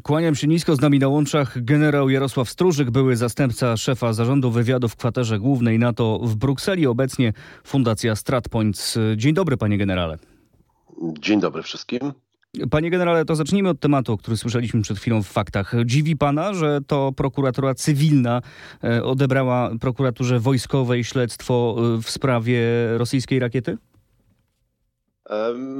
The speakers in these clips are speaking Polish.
Kłaniam się nisko z nami na łączach generał Jarosław Stróżyk, były zastępca szefa zarządu wywiadu w kwaterze głównej NATO w Brukseli, obecnie Fundacja StratPoints. Dzień dobry, panie generale. Dzień dobry wszystkim. Panie generale, to zacznijmy od tematu, który słyszeliśmy przed chwilą w faktach. Dziwi pana, że to prokuratura cywilna e, odebrała prokuraturze wojskowej śledztwo e, w sprawie rosyjskiej rakiety?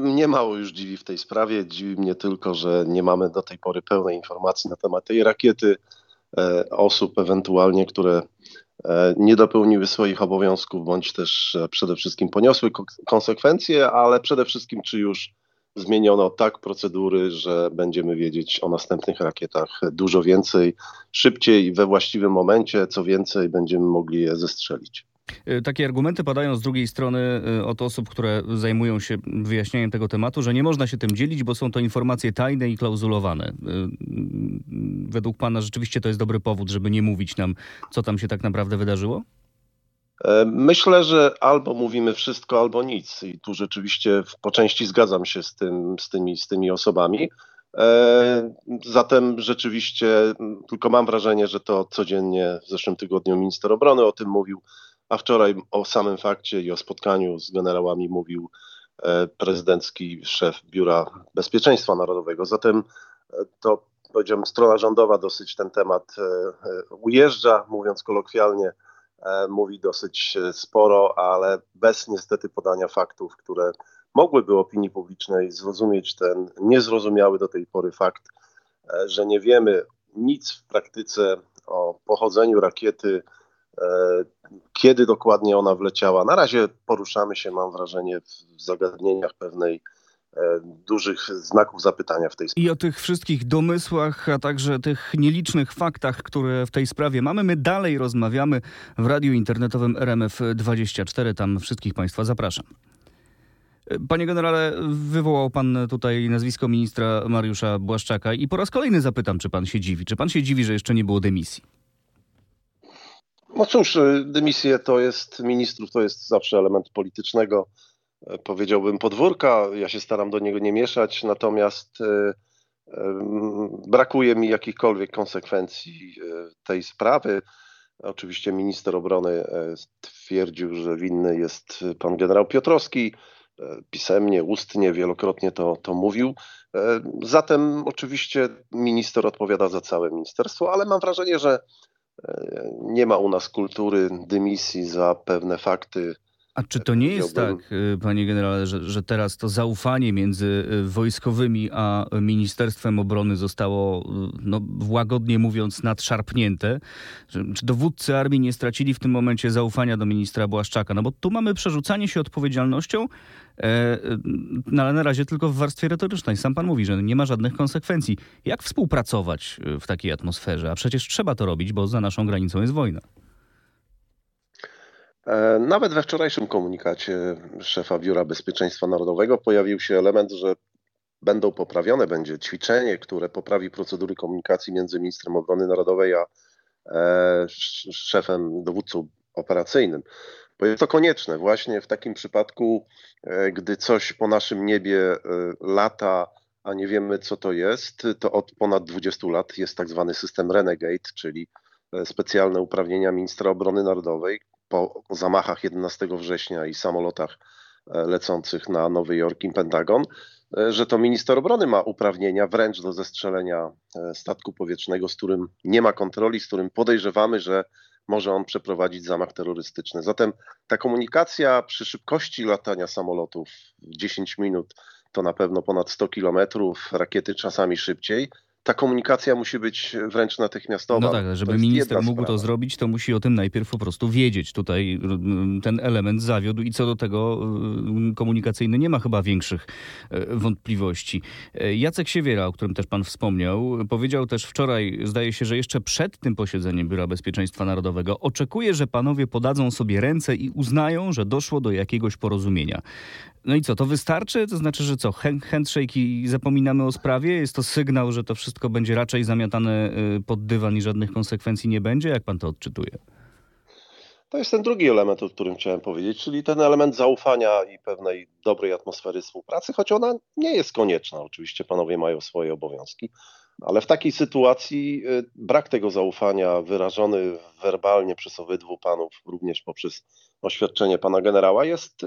Nie mało już dziwi w tej sprawie. Dziwi mnie tylko, że nie mamy do tej pory pełnej informacji na temat tej rakiety, e, osób ewentualnie, które e, nie dopełniły swoich obowiązków, bądź też e, przede wszystkim poniosły konsekwencje, ale przede wszystkim, czy już zmieniono tak procedury, że będziemy wiedzieć o następnych rakietach dużo więcej, szybciej, we właściwym momencie, co więcej, będziemy mogli je zestrzelić. Y, takie argumenty padają z drugiej strony y, od osób, które zajmują się wyjaśnianiem tego tematu, że nie można się tym dzielić, bo są to informacje tajne i klauzulowane. Y, według Pana rzeczywiście to jest dobry powód, żeby nie mówić nam, co tam się tak naprawdę wydarzyło? E, myślę, że albo mówimy wszystko, albo nic. I tu rzeczywiście po części zgadzam się z, tym, z, tymi, z tymi osobami. E, zatem rzeczywiście tylko mam wrażenie, że to codziennie w zeszłym tygodniu minister obrony o tym mówił a wczoraj o samym fakcie i o spotkaniu z generałami mówił e, prezydencki szef Biura Bezpieczeństwa Narodowego. Zatem e, to powiedziałbym strona rządowa dosyć ten temat e, ujeżdża, mówiąc kolokwialnie, mówi dosyć sporo, ale bez niestety podania faktów, które mogłyby opinii publicznej zrozumieć ten niezrozumiały do tej pory fakt, że nie wiemy nic w praktyce o pochodzeniu rakiety, kiedy dokładnie ona wleciała. Na razie poruszamy się, mam wrażenie, w zagadnieniach pewnej e, dużych znaków zapytania w tej sprawie. I o tych wszystkich domysłach, a także tych nielicznych faktach, które w tej sprawie mamy, my dalej rozmawiamy w radiu internetowym RMF24. Tam wszystkich Państwa zapraszam. Panie generale, wywołał pan tutaj nazwisko ministra Mariusza Błaszczaka i po raz kolejny zapytam, czy pan się dziwi. Czy pan się dziwi, że jeszcze nie było dymisji? No cóż, y, dymisje to jest ministrów, to jest zawsze element politycznego, e, powiedziałbym podwórka. Ja się staram do niego nie mieszać, natomiast e, brakuje mi jakichkolwiek konsekwencji e, tej sprawy. Oczywiście minister obrony twierdził, że winny jest pan generał Piotrowski. Pisemnie, ustnie, wielokrotnie to, to mówił. Zatem oczywiście minister odpowiada za całe ministerstwo, ale mam wrażenie, że nie ma u nas kultury dymisji za pewne fakty. A czy to nie jest tak, y, panie generale, że, że teraz to zaufanie między y, wojskowymi a Ministerstwem Obrony zostało, y, no, łagodnie mówiąc, nadszarpnięte? Czy dowódcy armii nie stracili w tym momencie zaufania do ministra Błaszczaka? No bo tu mamy przerzucanie się odpowiedzialnością E, no ale na razie tylko w warstwie retorycznej. Sam pan mówi, że nie ma żadnych konsekwencji. Jak współpracować w takiej atmosferze? A przecież trzeba to robić, bo za naszą granicą jest wojna. E, nawet we wczorajszym komunikacie szefa Biura Bezpieczeństwa Narodowego pojawił się element, że będą poprawione, będzie ćwiczenie, które poprawi procedury komunikacji między ministrem obrony narodowej a szefem, dowódcą operacyjnym. Bo jest to konieczne właśnie w takim przypadku, e, gdy coś po naszym niebie e, lata, a nie wiemy co to jest, to od ponad 20 lat jest tak zwany system Renegade, czyli e, specjalne uprawnienia ministra obrony narodowej po zamachach 11 września i samolotach lecących na Nowy Jork i Pentagon, że to minister obrony ma uprawnienia wręcz do zestrzelenia statku powietrznego, z którym nie ma kontroli, z którym podejrzewamy, że może on przeprowadzić zamach terrorystyczny. Zatem ta komunikacja przy szybkości latania samolotów 10 minut to na pewno ponad 100 kilometrów, rakiety czasami szybciej ta komunikacja musi być wręcz natychmiastowa. No tak, żeby minister mógł sprawa. to zrobić, to musi o tym najpierw po prostu wiedzieć. Tutaj mm, ten element zawiódł i co do tego mm, komunikacyjny nie ma chyba większych e, wątpliwości. E, Jacek Siewiera, o którym też pan wspomniał, powiedział też wczoraj, zdaje się, że jeszcze przed tym posiedzeniem Biura Bezpieczeństwa Narodowego oczekuje, że panowie podadzą sobie ręce i uznają, że doszło do jakiegoś porozumienia. No i co, to wystarczy? To znaczy, że co, handshake i zapominamy o sprawie? Jest to sygnał, że to wszystko będzie raczej zamiatane y, pod dywan i żadnych konsekwencji nie będzie? Jak pan to odczytuje? To jest ten drugi element, o którym chciałem powiedzieć, czyli ten element zaufania i pewnej dobrej atmosfery współpracy, choć ona nie jest konieczna. Oczywiście panowie mają swoje obowiązki, Ale w takiej sytuacji brak tego zaufania wyrażony werbalnie przez obydwu panów, również poprzez oświadczenie pana generała, jest,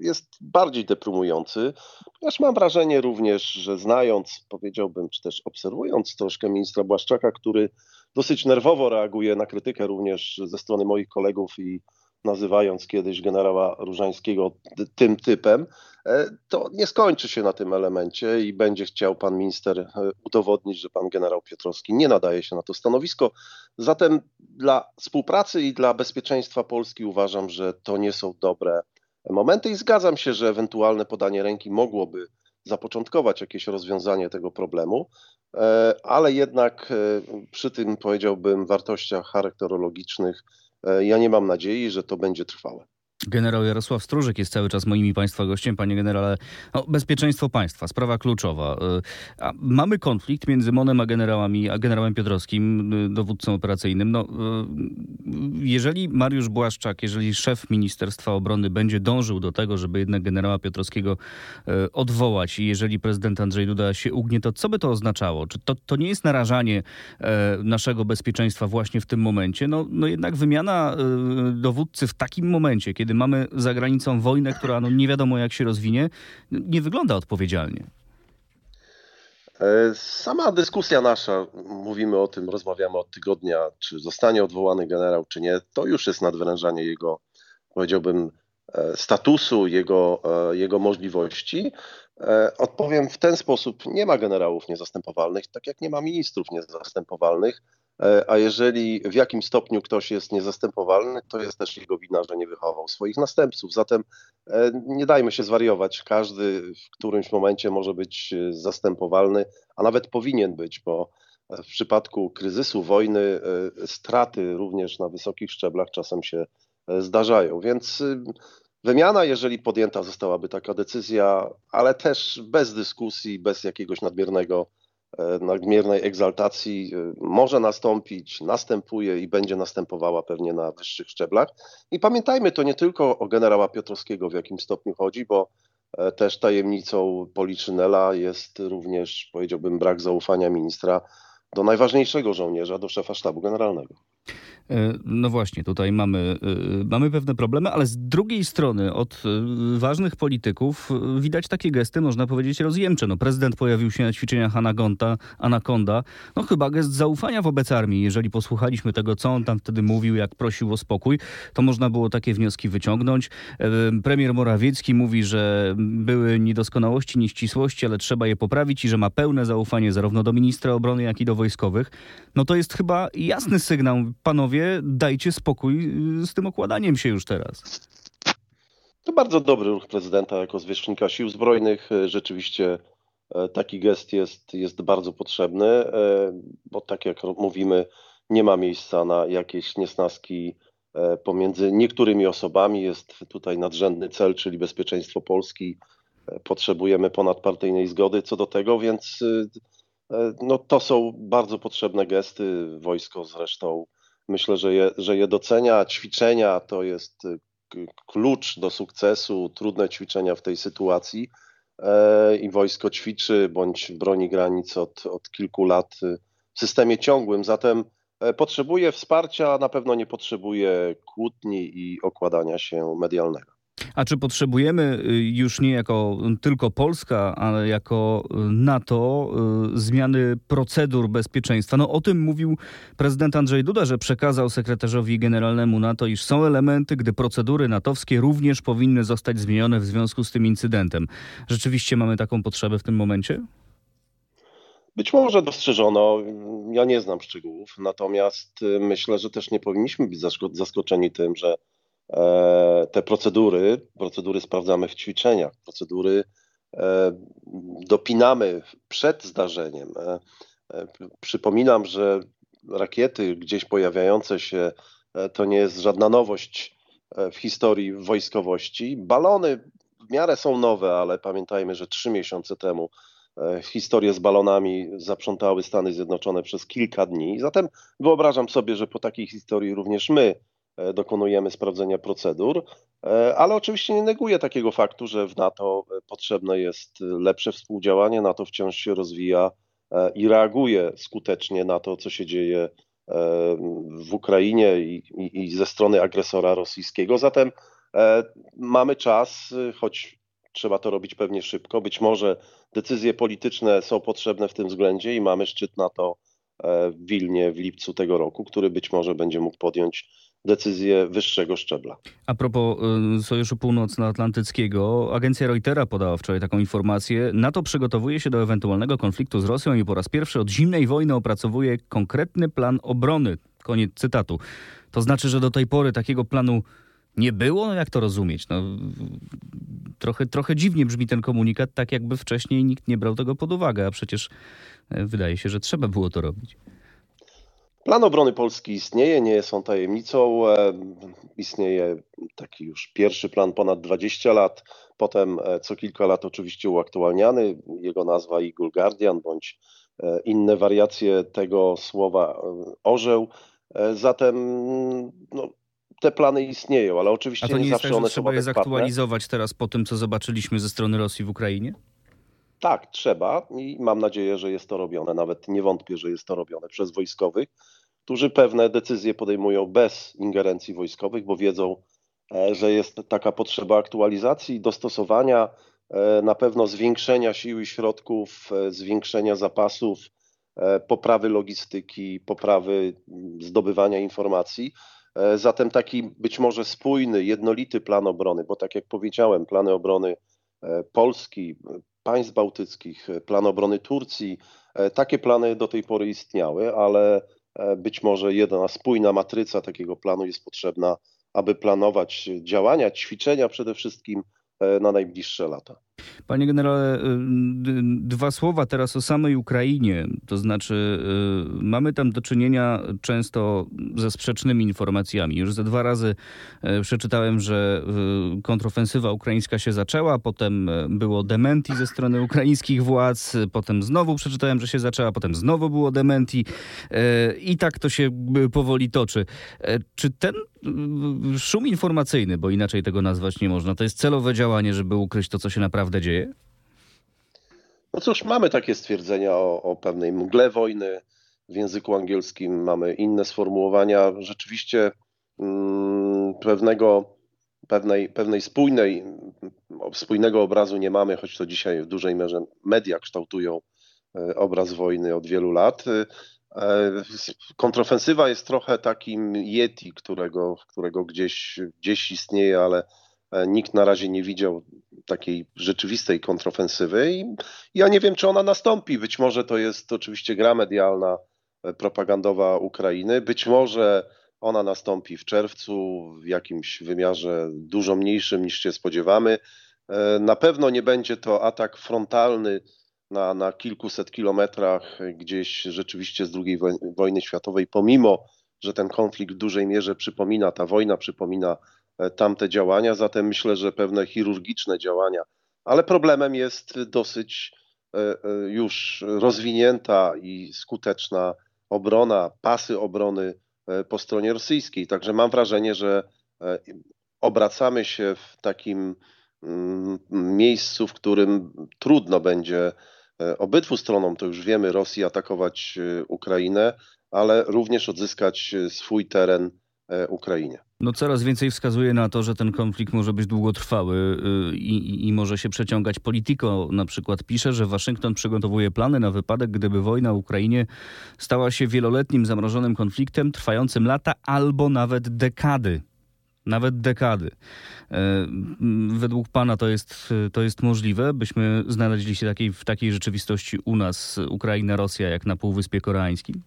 jest bardziej deprymujący. Ponieważ mam wrażenie również, że znając, powiedziałbym, czy też obserwując troszkę ministra Błaszczaka, który dosyć nerwowo reaguje na krytykę również ze strony moich kolegów i nazywając kiedyś generała Różańskiego tym typem, e, to nie skończy się na tym elemencie i będzie chciał pan minister e, udowodnić, że pan generał Piotrowski nie nadaje się na to stanowisko. Zatem dla współpracy i dla bezpieczeństwa Polski uważam, że to nie są dobre momenty i zgadzam się, że ewentualne podanie ręki mogłoby zapoczątkować jakieś rozwiązanie tego problemu, e, ale jednak przy tym powiedziałbym wartościach charakterologicznych ja nie mam nadziei, że to będzie trwałe. Generał Jarosław Stróżyk jest cały czas moim i Państwa gościem. Panie generale, no, bezpieczeństwo państwa, sprawa kluczowa. A mamy konflikt między Monem a generałami, a generałem Piotrowskim, e, dowódcą operacyjnym. No, e, jeżeli Mariusz Błaszczak, jeżeli szef Ministerstwa Obrony będzie dążył do tego, żeby jednak generała Piotrowskiego odwołać i jeżeli prezydent Andrzej Duda się ugnie, to co by to oznaczało? Czy to, to nie jest narażanie naszego bezpieczeństwa właśnie w tym momencie? No, no jednak wymiana dowódcy w takim momencie, kiedy mamy za granicą wojnę, która no nie wiadomo jak się rozwinie, nie wygląda odpowiedzialnie. E, sama dyskusja nasza, mówimy o tym, rozmawiamy od tygodnia, czy zostanie odwołany generał, czy nie, to już jest nadwyrężanie jego, powiedziałbym, e, statusu, jego, e, jego możliwości. Odpowiem w ten sposób: nie ma generałów niezastępowalnych, tak jak nie ma ministrów niezastępowalnych. E, a jeżeli w jakim stopniu ktoś jest niezastępowalny, to jest też jego wina, że nie wychował swoich następców. Zatem e, nie dajmy się zwariować. Każdy w którymś momencie może być e, zastępowalny, a nawet powinien być, bo w przypadku kryzysu, wojny, straty również na wysokich szczeblach czasem się zdarzają. Więc wymiana, jeżeli podjęta zostałaby taka decyzja, ale też bez dyskusji, bez jakiegoś nadmiernego nadmiernej egzaltacji e, może nastąpić, następuje i będzie następowała pewnie na wyższych szczeblach. I pamiętajmy, to nie tylko o generała Piotrowskiego w jakim stopniu chodzi, bo e, też tajemnicą Policzynela jest również, powiedziałbym, brak zaufania ministra do najważniejszego żołnierza, do szefa sztabu generalnego. E, no właśnie, tutaj mamy, e, mamy pewne problemy, ale z drugiej strony od e, ważnych polityków widać takie gesty, można powiedzieć, rozjemcze. No, prezydent pojawił się na ćwiczeniach Anagonda, Anakonda. No chyba gest zaufania wobec armii. Jeżeli posłuchaliśmy tego, co on tam wtedy mówił, jak prosił o spokój, to można było takie wnioski wyciągnąć. Premier Morawiecki mówi, że były niedoskonałości, nieścisłości, ale trzeba je poprawić i że ma pełne zaufanie zarówno do ministra obrony, jak i do wojskowych. No to jest chyba jasny sygnał. Panowie, panowie, dajcie spokój y, z tym okładaniem się już teraz. To bardzo dobry ruch prezydenta jako zwierzchnika sił zbrojnych. E, rzeczywiście e, taki gest jest, jest bardzo potrzebny, bo tak jak mówimy, nie ma miejsca na jakieś niesnaski pomiędzy niektórymi osobami. Jest tutaj nadrzędny cel, czyli bezpieczeństwo Polski. Potrzebujemy ponadpartyjnej zgody co do tego, więc no, to są bardzo potrzebne gesty. Wojsko zresztą Myślę, że je, że je docenia. Ćwiczenia to jest y, klucz do sukcesu, trudne ćwiczenia w tej sytuacji. E, I wojsko ćwiczy bądź broni granic od, od kilku lat y, w systemie ciągłym. Zatem e, potrzebuje wsparcia, na pewno nie potrzebuje kłótni i okładania się medialnego. A czy potrzebujemy y, już nie jako tylko Polska, ale jako y, NATO y, zmiany procedur bezpieczeństwa? No o tym mówił prezydent Andrzej Duda, że przekazał sekretarzowi generalnemu NATO, iż są elementy, gdy procedury natowskie również powinny zostać zmienione w związku z tym incydentem. Rzeczywiście mamy taką potrzebę w tym momencie? Być może dostrzeżono, ja nie znam szczegółów, natomiast myślę, że też nie powinniśmy być zaskoczeni tym, że te procedury, procedury sprawdzamy w ćwiczeniach, procedury e, dopinamy przed zdarzeniem. E, przypominam, że rakiety gdzieś pojawiające się to nie jest żadna nowość w historii wojskowości. Balony w miarę są nowe, ale pamiętajmy, że trzy miesiące temu historię z balonami zaprzątały Stany Zjednoczone przez kilka dni. Zatem wyobrażam sobie, że po takiej historii również my E, dokonujemy sprawdzenia procedur, e, ale oczywiście nie neguję takiego faktu, że w NATO potrzebne jest lepsze współdziałanie. NATO wciąż się rozwija, i reaguje skutecznie na to, co się dzieje w Ukrainie i, i, ze strony agresora rosyjskiego. Zatem mamy czas, choć trzeba to robić pewnie szybko. Być może decyzje polityczne są potrzebne w tym względzie i mamy szczyt na to w Wilnie w lipcu tego roku, który być może będzie mógł podjąć decyzję wyższego szczebla. A propos y, Sojuszu Północnoatlantyckiego, agencja Reutera podała wczoraj taką informację. NATO przygotowuje się do ewentualnego konfliktu z Rosją i po raz pierwszy od zimnej wojny opracowuje konkretny plan obrony. Koniec cytatu. To znaczy, że do tej pory takiego planu nie było? No jak to rozumieć? No, trochę, trochę dziwnie brzmi ten komunikat, tak jakby wcześniej nikt nie brał tego pod uwagę, a przecież e, wydaje się, że trzeba było to robić. Plan obrony Polski istnieje, nie jest on tajemnicą. E, istnieje taki już pierwszy plan ponad 20 lat, potem e, co kilka lat oczywiście uaktualniany. Jego nazwa Eagle Guardian bądź e, inne wariacje tego słowa orzeł. Zatem no, te plany istnieją, ale oczywiście A to nie, nie jest zawsze tak, one że trzeba są je zaktualizować teraz po tym, co zobaczyliśmy ze strony Rosji w Ukrainie? Tak, trzeba i mam nadzieję, że jest to robione. Nawet nie wątpię, że jest to robione przez wojskowych, którzy pewne decyzje podejmują bez ingerencji wojskowych, bo wiedzą, e, że jest taka potrzeba aktualizacji, dostosowania, e, na pewno zwiększenia sił i środków, e, zwiększenia zapasów, poprawy logistyki, poprawy mm, zdobywania informacji. Zatem taki być może spójny, jednolity plan obrony, bo tak jak powiedziałem, plany obrony Polski, państw bałtyckich, plan obrony Turcji. E, takie plany do tej pory istniały, ale e, być może jedna spójna matryca takiego planu jest potrzebna, aby planować działania, ćwiczenia przede wszystkim e, na najbliższe lata. Panie generale, y, dwa słowa teraz o samej Ukrainie. To znaczy, y, mamy tam do czynienia często ze sprzecznymi informacjami. Już ze dwa razy y, przeczytałem, że kontrofensywa ukraińska się zaczęła, potem było dementi ze strony ukraińskich władz, potem znowu przeczytałem, że się zaczęła, potem znowu było dementi i tak to się powoli toczy. Czy ten szum informacyjny, bo inaczej tego nazwać nie można, to jest celowe działanie, żeby ukryć to, co się naprawdę dzieje? No cóż, mamy takie stwierdzenia o, o pewnej mgle wojny. W języku angielskim mamy inne sformułowania. Rzeczywiście mm, pewnego, pewnej, pewnej spójnej, spójnego obrazu nie mamy, choć to dzisiaj w dużej mierze media kształtują e, obraz wojny od wielu lat. E, kontrofensywa jest trochę takim Yeti, którego, którego gdzieś, gdzieś istnieje, ale e, nikt na razie nie widział takiej rzeczywistej kontrofensywy i ja nie wiem, czy ona nastąpi. Być może to jest oczywiście gra medialna, e, propagandowa Ukrainy. Być może ona nastąpi w czerwcu w jakimś wymiarze dużo mniejszym niż się spodziewamy. Na pewno nie będzie to atak frontalny na, na kilkuset kilometrach gdzieś rzeczywiście z II wojny światowej, pomimo że ten konflikt w dużej mierze przypomina, ta wojna przypomina e, tamte działania, zatem myślę, że pewne chirurgiczne działania, ale problemem jest dosyć e, e, już rozwinięta i skuteczna obrona, pasy obrony po stronie rosyjskiej. Także mam wrażenie, że obracamy się w takim mm, miejscu, w którym trudno będzie E, obydwu stronom, to już wiemy, Rosji atakować e, Ukrainę, ale również odzyskać e, swój teren Ukrainie. No coraz więcej wskazuje na to, że ten konflikt może być długotrwały i, i, i, może się przeciągać. Politico na przykład pisze, że Waszyngton przygotowuje plany na wypadek, gdyby wojna w Ukrainie stała się wieloletnim zamrożonym konfliktem trwającym lata albo nawet dekady nawet dekady. E, według Pana to jest, to jest możliwe, byśmy znaleźli się takiej, w takiej rzeczywistości u nas, Ukraina, Rosja, jak na Półwyspie Koreańskim?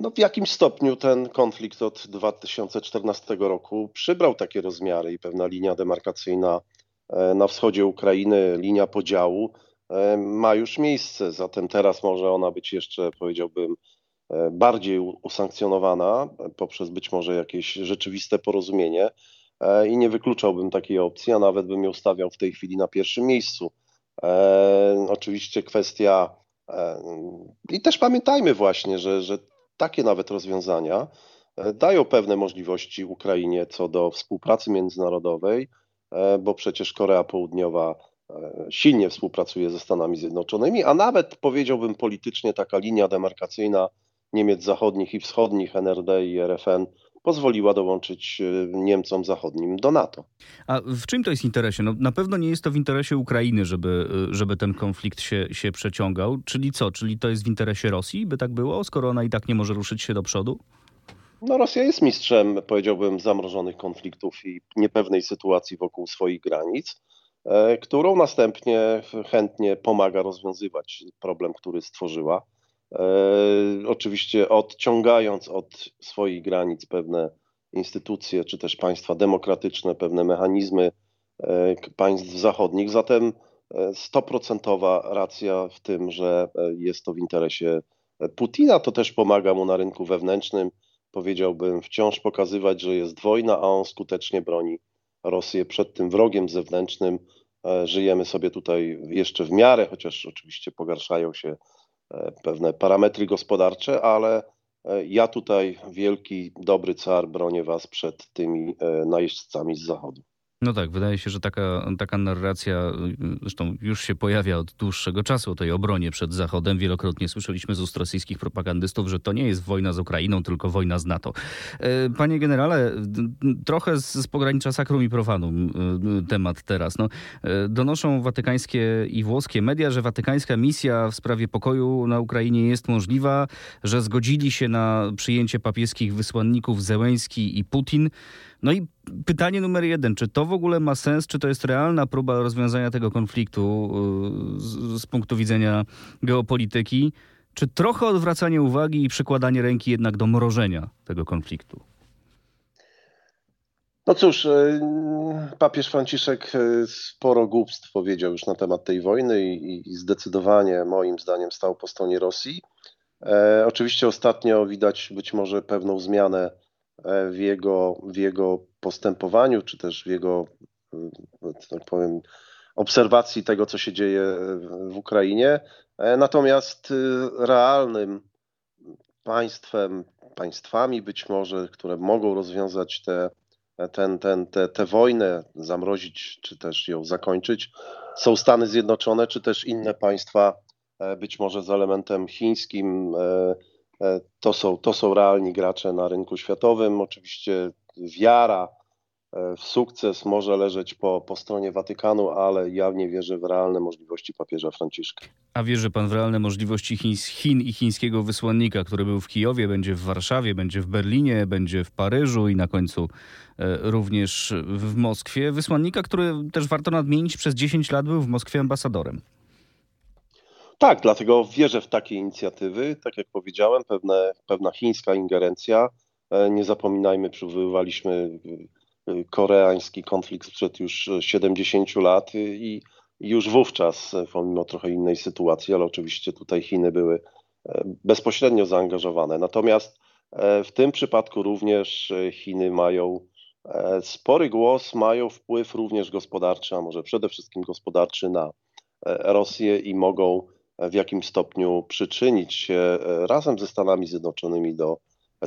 No, w jakimś stopniu ten konflikt od 2014 roku przybrał takie rozmiary i pewna linia demarkacyjna e, na wschodzie Ukrainy, linia podziału e, ma już miejsce. Zatem teraz może ona być jeszcze, powiedziałbym, E, bardziej usankcjonowana poprzez być może jakieś rzeczywiste porozumienie i nie wykluczałbym takiej opcji, a nawet bym ją stawiał w tej chwili na pierwszym miejscu. Oczywiście kwestia i też pamiętajmy właśnie, że, że takie nawet rozwiązania dają pewne możliwości Ukrainie co do współpracy międzynarodowej, bo przecież Korea Południowa silnie współpracuje ze Stanami Zjednoczonymi, a nawet powiedziałbym politycznie taka linia demarkacyjna Niemiec zachodnich i wschodnich, NRD i RFN, pozwoliła dołączyć y, Niemcom zachodnim do NATO. A w czym to jest interesie? No, na pewno nie jest to w interesie Ukrainy, żeby, y, żeby ten konflikt się, się przeciągał. Czyli co? Czyli to jest w interesie Rosji, by tak było, skoro ona i tak nie może ruszyć się do przodu? No, Rosja jest mistrzem, powiedziałbym, zamrożonych konfliktów i niepewnej sytuacji wokół swoich granic, e, którą następnie chętnie pomaga rozwiązywać problem, który stworzyła. E, oczywiście odciągając od swoich granic pewne instytucje czy też państwa demokratyczne, pewne mechanizmy e, państw zachodnich. Zatem stoprocentowa racja w tym, że jest to w interesie Putina, to też pomaga mu na rynku wewnętrznym powiedziałbym, wciąż pokazywać, że jest wojna, a on skutecznie broni Rosję przed tym wrogiem zewnętrznym. E, żyjemy sobie tutaj jeszcze w miarę, chociaż oczywiście pogarszają się e, pewne parametry gospodarcze, ale e, ja tutaj, wielki, dobry car, bronię was przed tymi najeźdźcami z zachodu. No tak, wydaje się, że taka, taka narracja zresztą już się pojawia od dłuższego czasu o tej obronie przed Zachodem. Wielokrotnie słyszeliśmy z ust rosyjskich propagandystów, że to nie jest wojna z Ukrainą, tylko wojna z NATO. E, panie generale, trochę z, z pogranicza sakrum i profanum e, temat teraz. No, e, donoszą watykańskie i włoskie media, że watykańska misja w sprawie pokoju na Ukrainie jest możliwa, że zgodzili się na przyjęcie papieskich wysłanników Zełęński i Putin. No i pytanie numer jeden, czy to w ogóle ma sens, czy to jest realna próba rozwiązania tego konfliktu y, z, z punktu widzenia geopolityki, czy trochę odwracanie uwagi i przykładanie ręki jednak do mrożenia tego konfliktu? No cóż, y, papież Franciszek y, sporo głupstw powiedział już na temat tej wojny i, zdecydowanie moim zdaniem stał po stronie Rosji. E, oczywiście ostatnio widać być może pewną zmianę w jego, w jego postępowaniu, czy też w jego, e, tak powiem, obserwacji tego, co się dzieje w Ukrainie. E, natomiast realnym państwem, państwami być może, które mogą rozwiązać tę ten, ten, te, te wojnę, zamrozić, czy też ją zakończyć, są Stany Zjednoczone, czy też inne państwa, być może z elementem chińskim, E, to są, to są realni gracze na rynku światowym. Oczywiście wiara e, w sukces może leżeć po, po stronie Watykanu, ale ja nie wierzę w realne możliwości papieża Franciszka. A wierzy pan w realne możliwości Chin i chińskiego wysłannika, który był w Kijowie, będzie w Warszawie, będzie w Berlinie, będzie w Paryżu i na końcu e, również w Moskwie. Wysłannika, który też warto nadmienić, przez 10 lat był w Moskwie ambasadorem. Tak, dlatego wierzę w takie inicjatywy. Tak jak powiedziałem, pewne, pewna chińska ingerencja. E, nie zapominajmy, przywoływaliśmy e, e, koreański konflikt sprzed już 70 lat i już wówczas, pomimo trochę innej sytuacji, ale oczywiście tutaj Chiny były bezpośrednio zaangażowane. Natomiast w tym przypadku również Chiny mają spory głos, mają wpływ również gospodarczy, a może przede wszystkim gospodarczy na Rosję i mogą w jakim stopniu przyczynić się e, razem ze Stanami Zjednoczonymi do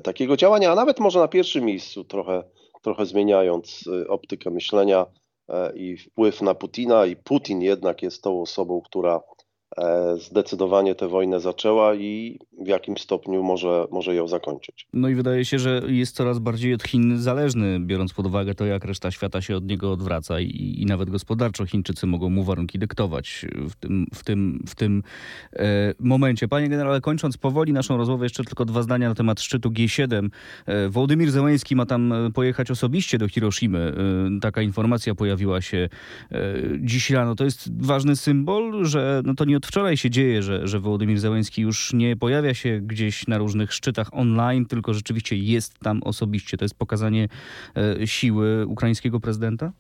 takiego działania, a nawet może na pierwszym miejscu, trochę, trochę zmieniając e, optykę myślenia e, i wpływ na Putina. I Putin jednak jest tą osobą, która E, zdecydowanie tę wojnę zaczęła i w jakim stopniu może, może ją zakończyć. No i wydaje się, że jest coraz bardziej od Chin zależny, biorąc pod uwagę to, jak reszta świata się od niego odwraca i, i nawet gospodarczo Chińczycy mogą mu warunki dyktować w tym, w tym, w tym e, momencie. Panie generale, kończąc powoli naszą rozmowę, jeszcze tylko dwa zdania na temat szczytu G7. E, Wołodymir Zełański ma tam pojechać osobiście do Hiroshimy. E, taka informacja pojawiła się e, dziś rano. To jest ważny symbol, że no to nie od wczoraj się dzieje, że, że Wołodymir Zełenski już nie pojawia się gdzieś na różnych szczytach online, tylko rzeczywiście jest tam osobiście. To jest pokazanie e, siły ukraińskiego prezydenta?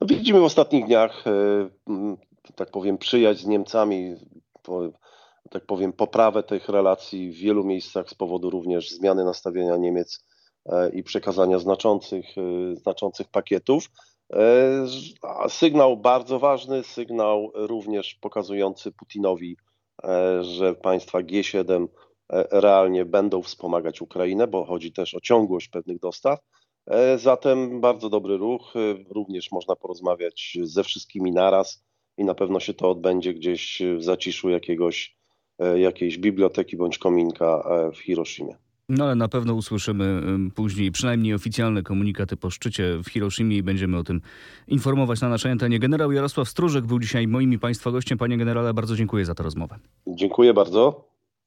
No widzimy w ostatnich dniach, e, tak powiem, przyjaźń z Niemcami, tak powiem, poprawę tych relacji w wielu miejscach z powodu również zmiany nastawienia Niemiec e, i przekazania znaczących, znaczących pakietów. E, sygnał bardzo ważny, sygnał również pokazujący Putinowi, e, że państwa G7 e, realnie będą wspomagać Ukrainę, bo chodzi też o ciągłość pewnych dostaw. Zatem bardzo dobry ruch. Również można porozmawiać ze wszystkimi naraz i na pewno się to odbędzie gdzieś w zaciszu jakiegoś, jakiejś biblioteki bądź kominka w Hiroshimie. No ale na pewno usłyszymy ym, później przynajmniej oficjalne komunikaty po szczycie w Hiroshimie i będziemy o tym informować na naszej antenie. Generał Jarosław Stróżek był dzisiaj moim i Państwa gościem. Panie generale, bardzo dziękuję za tę rozmowę. Dziękuję bardzo.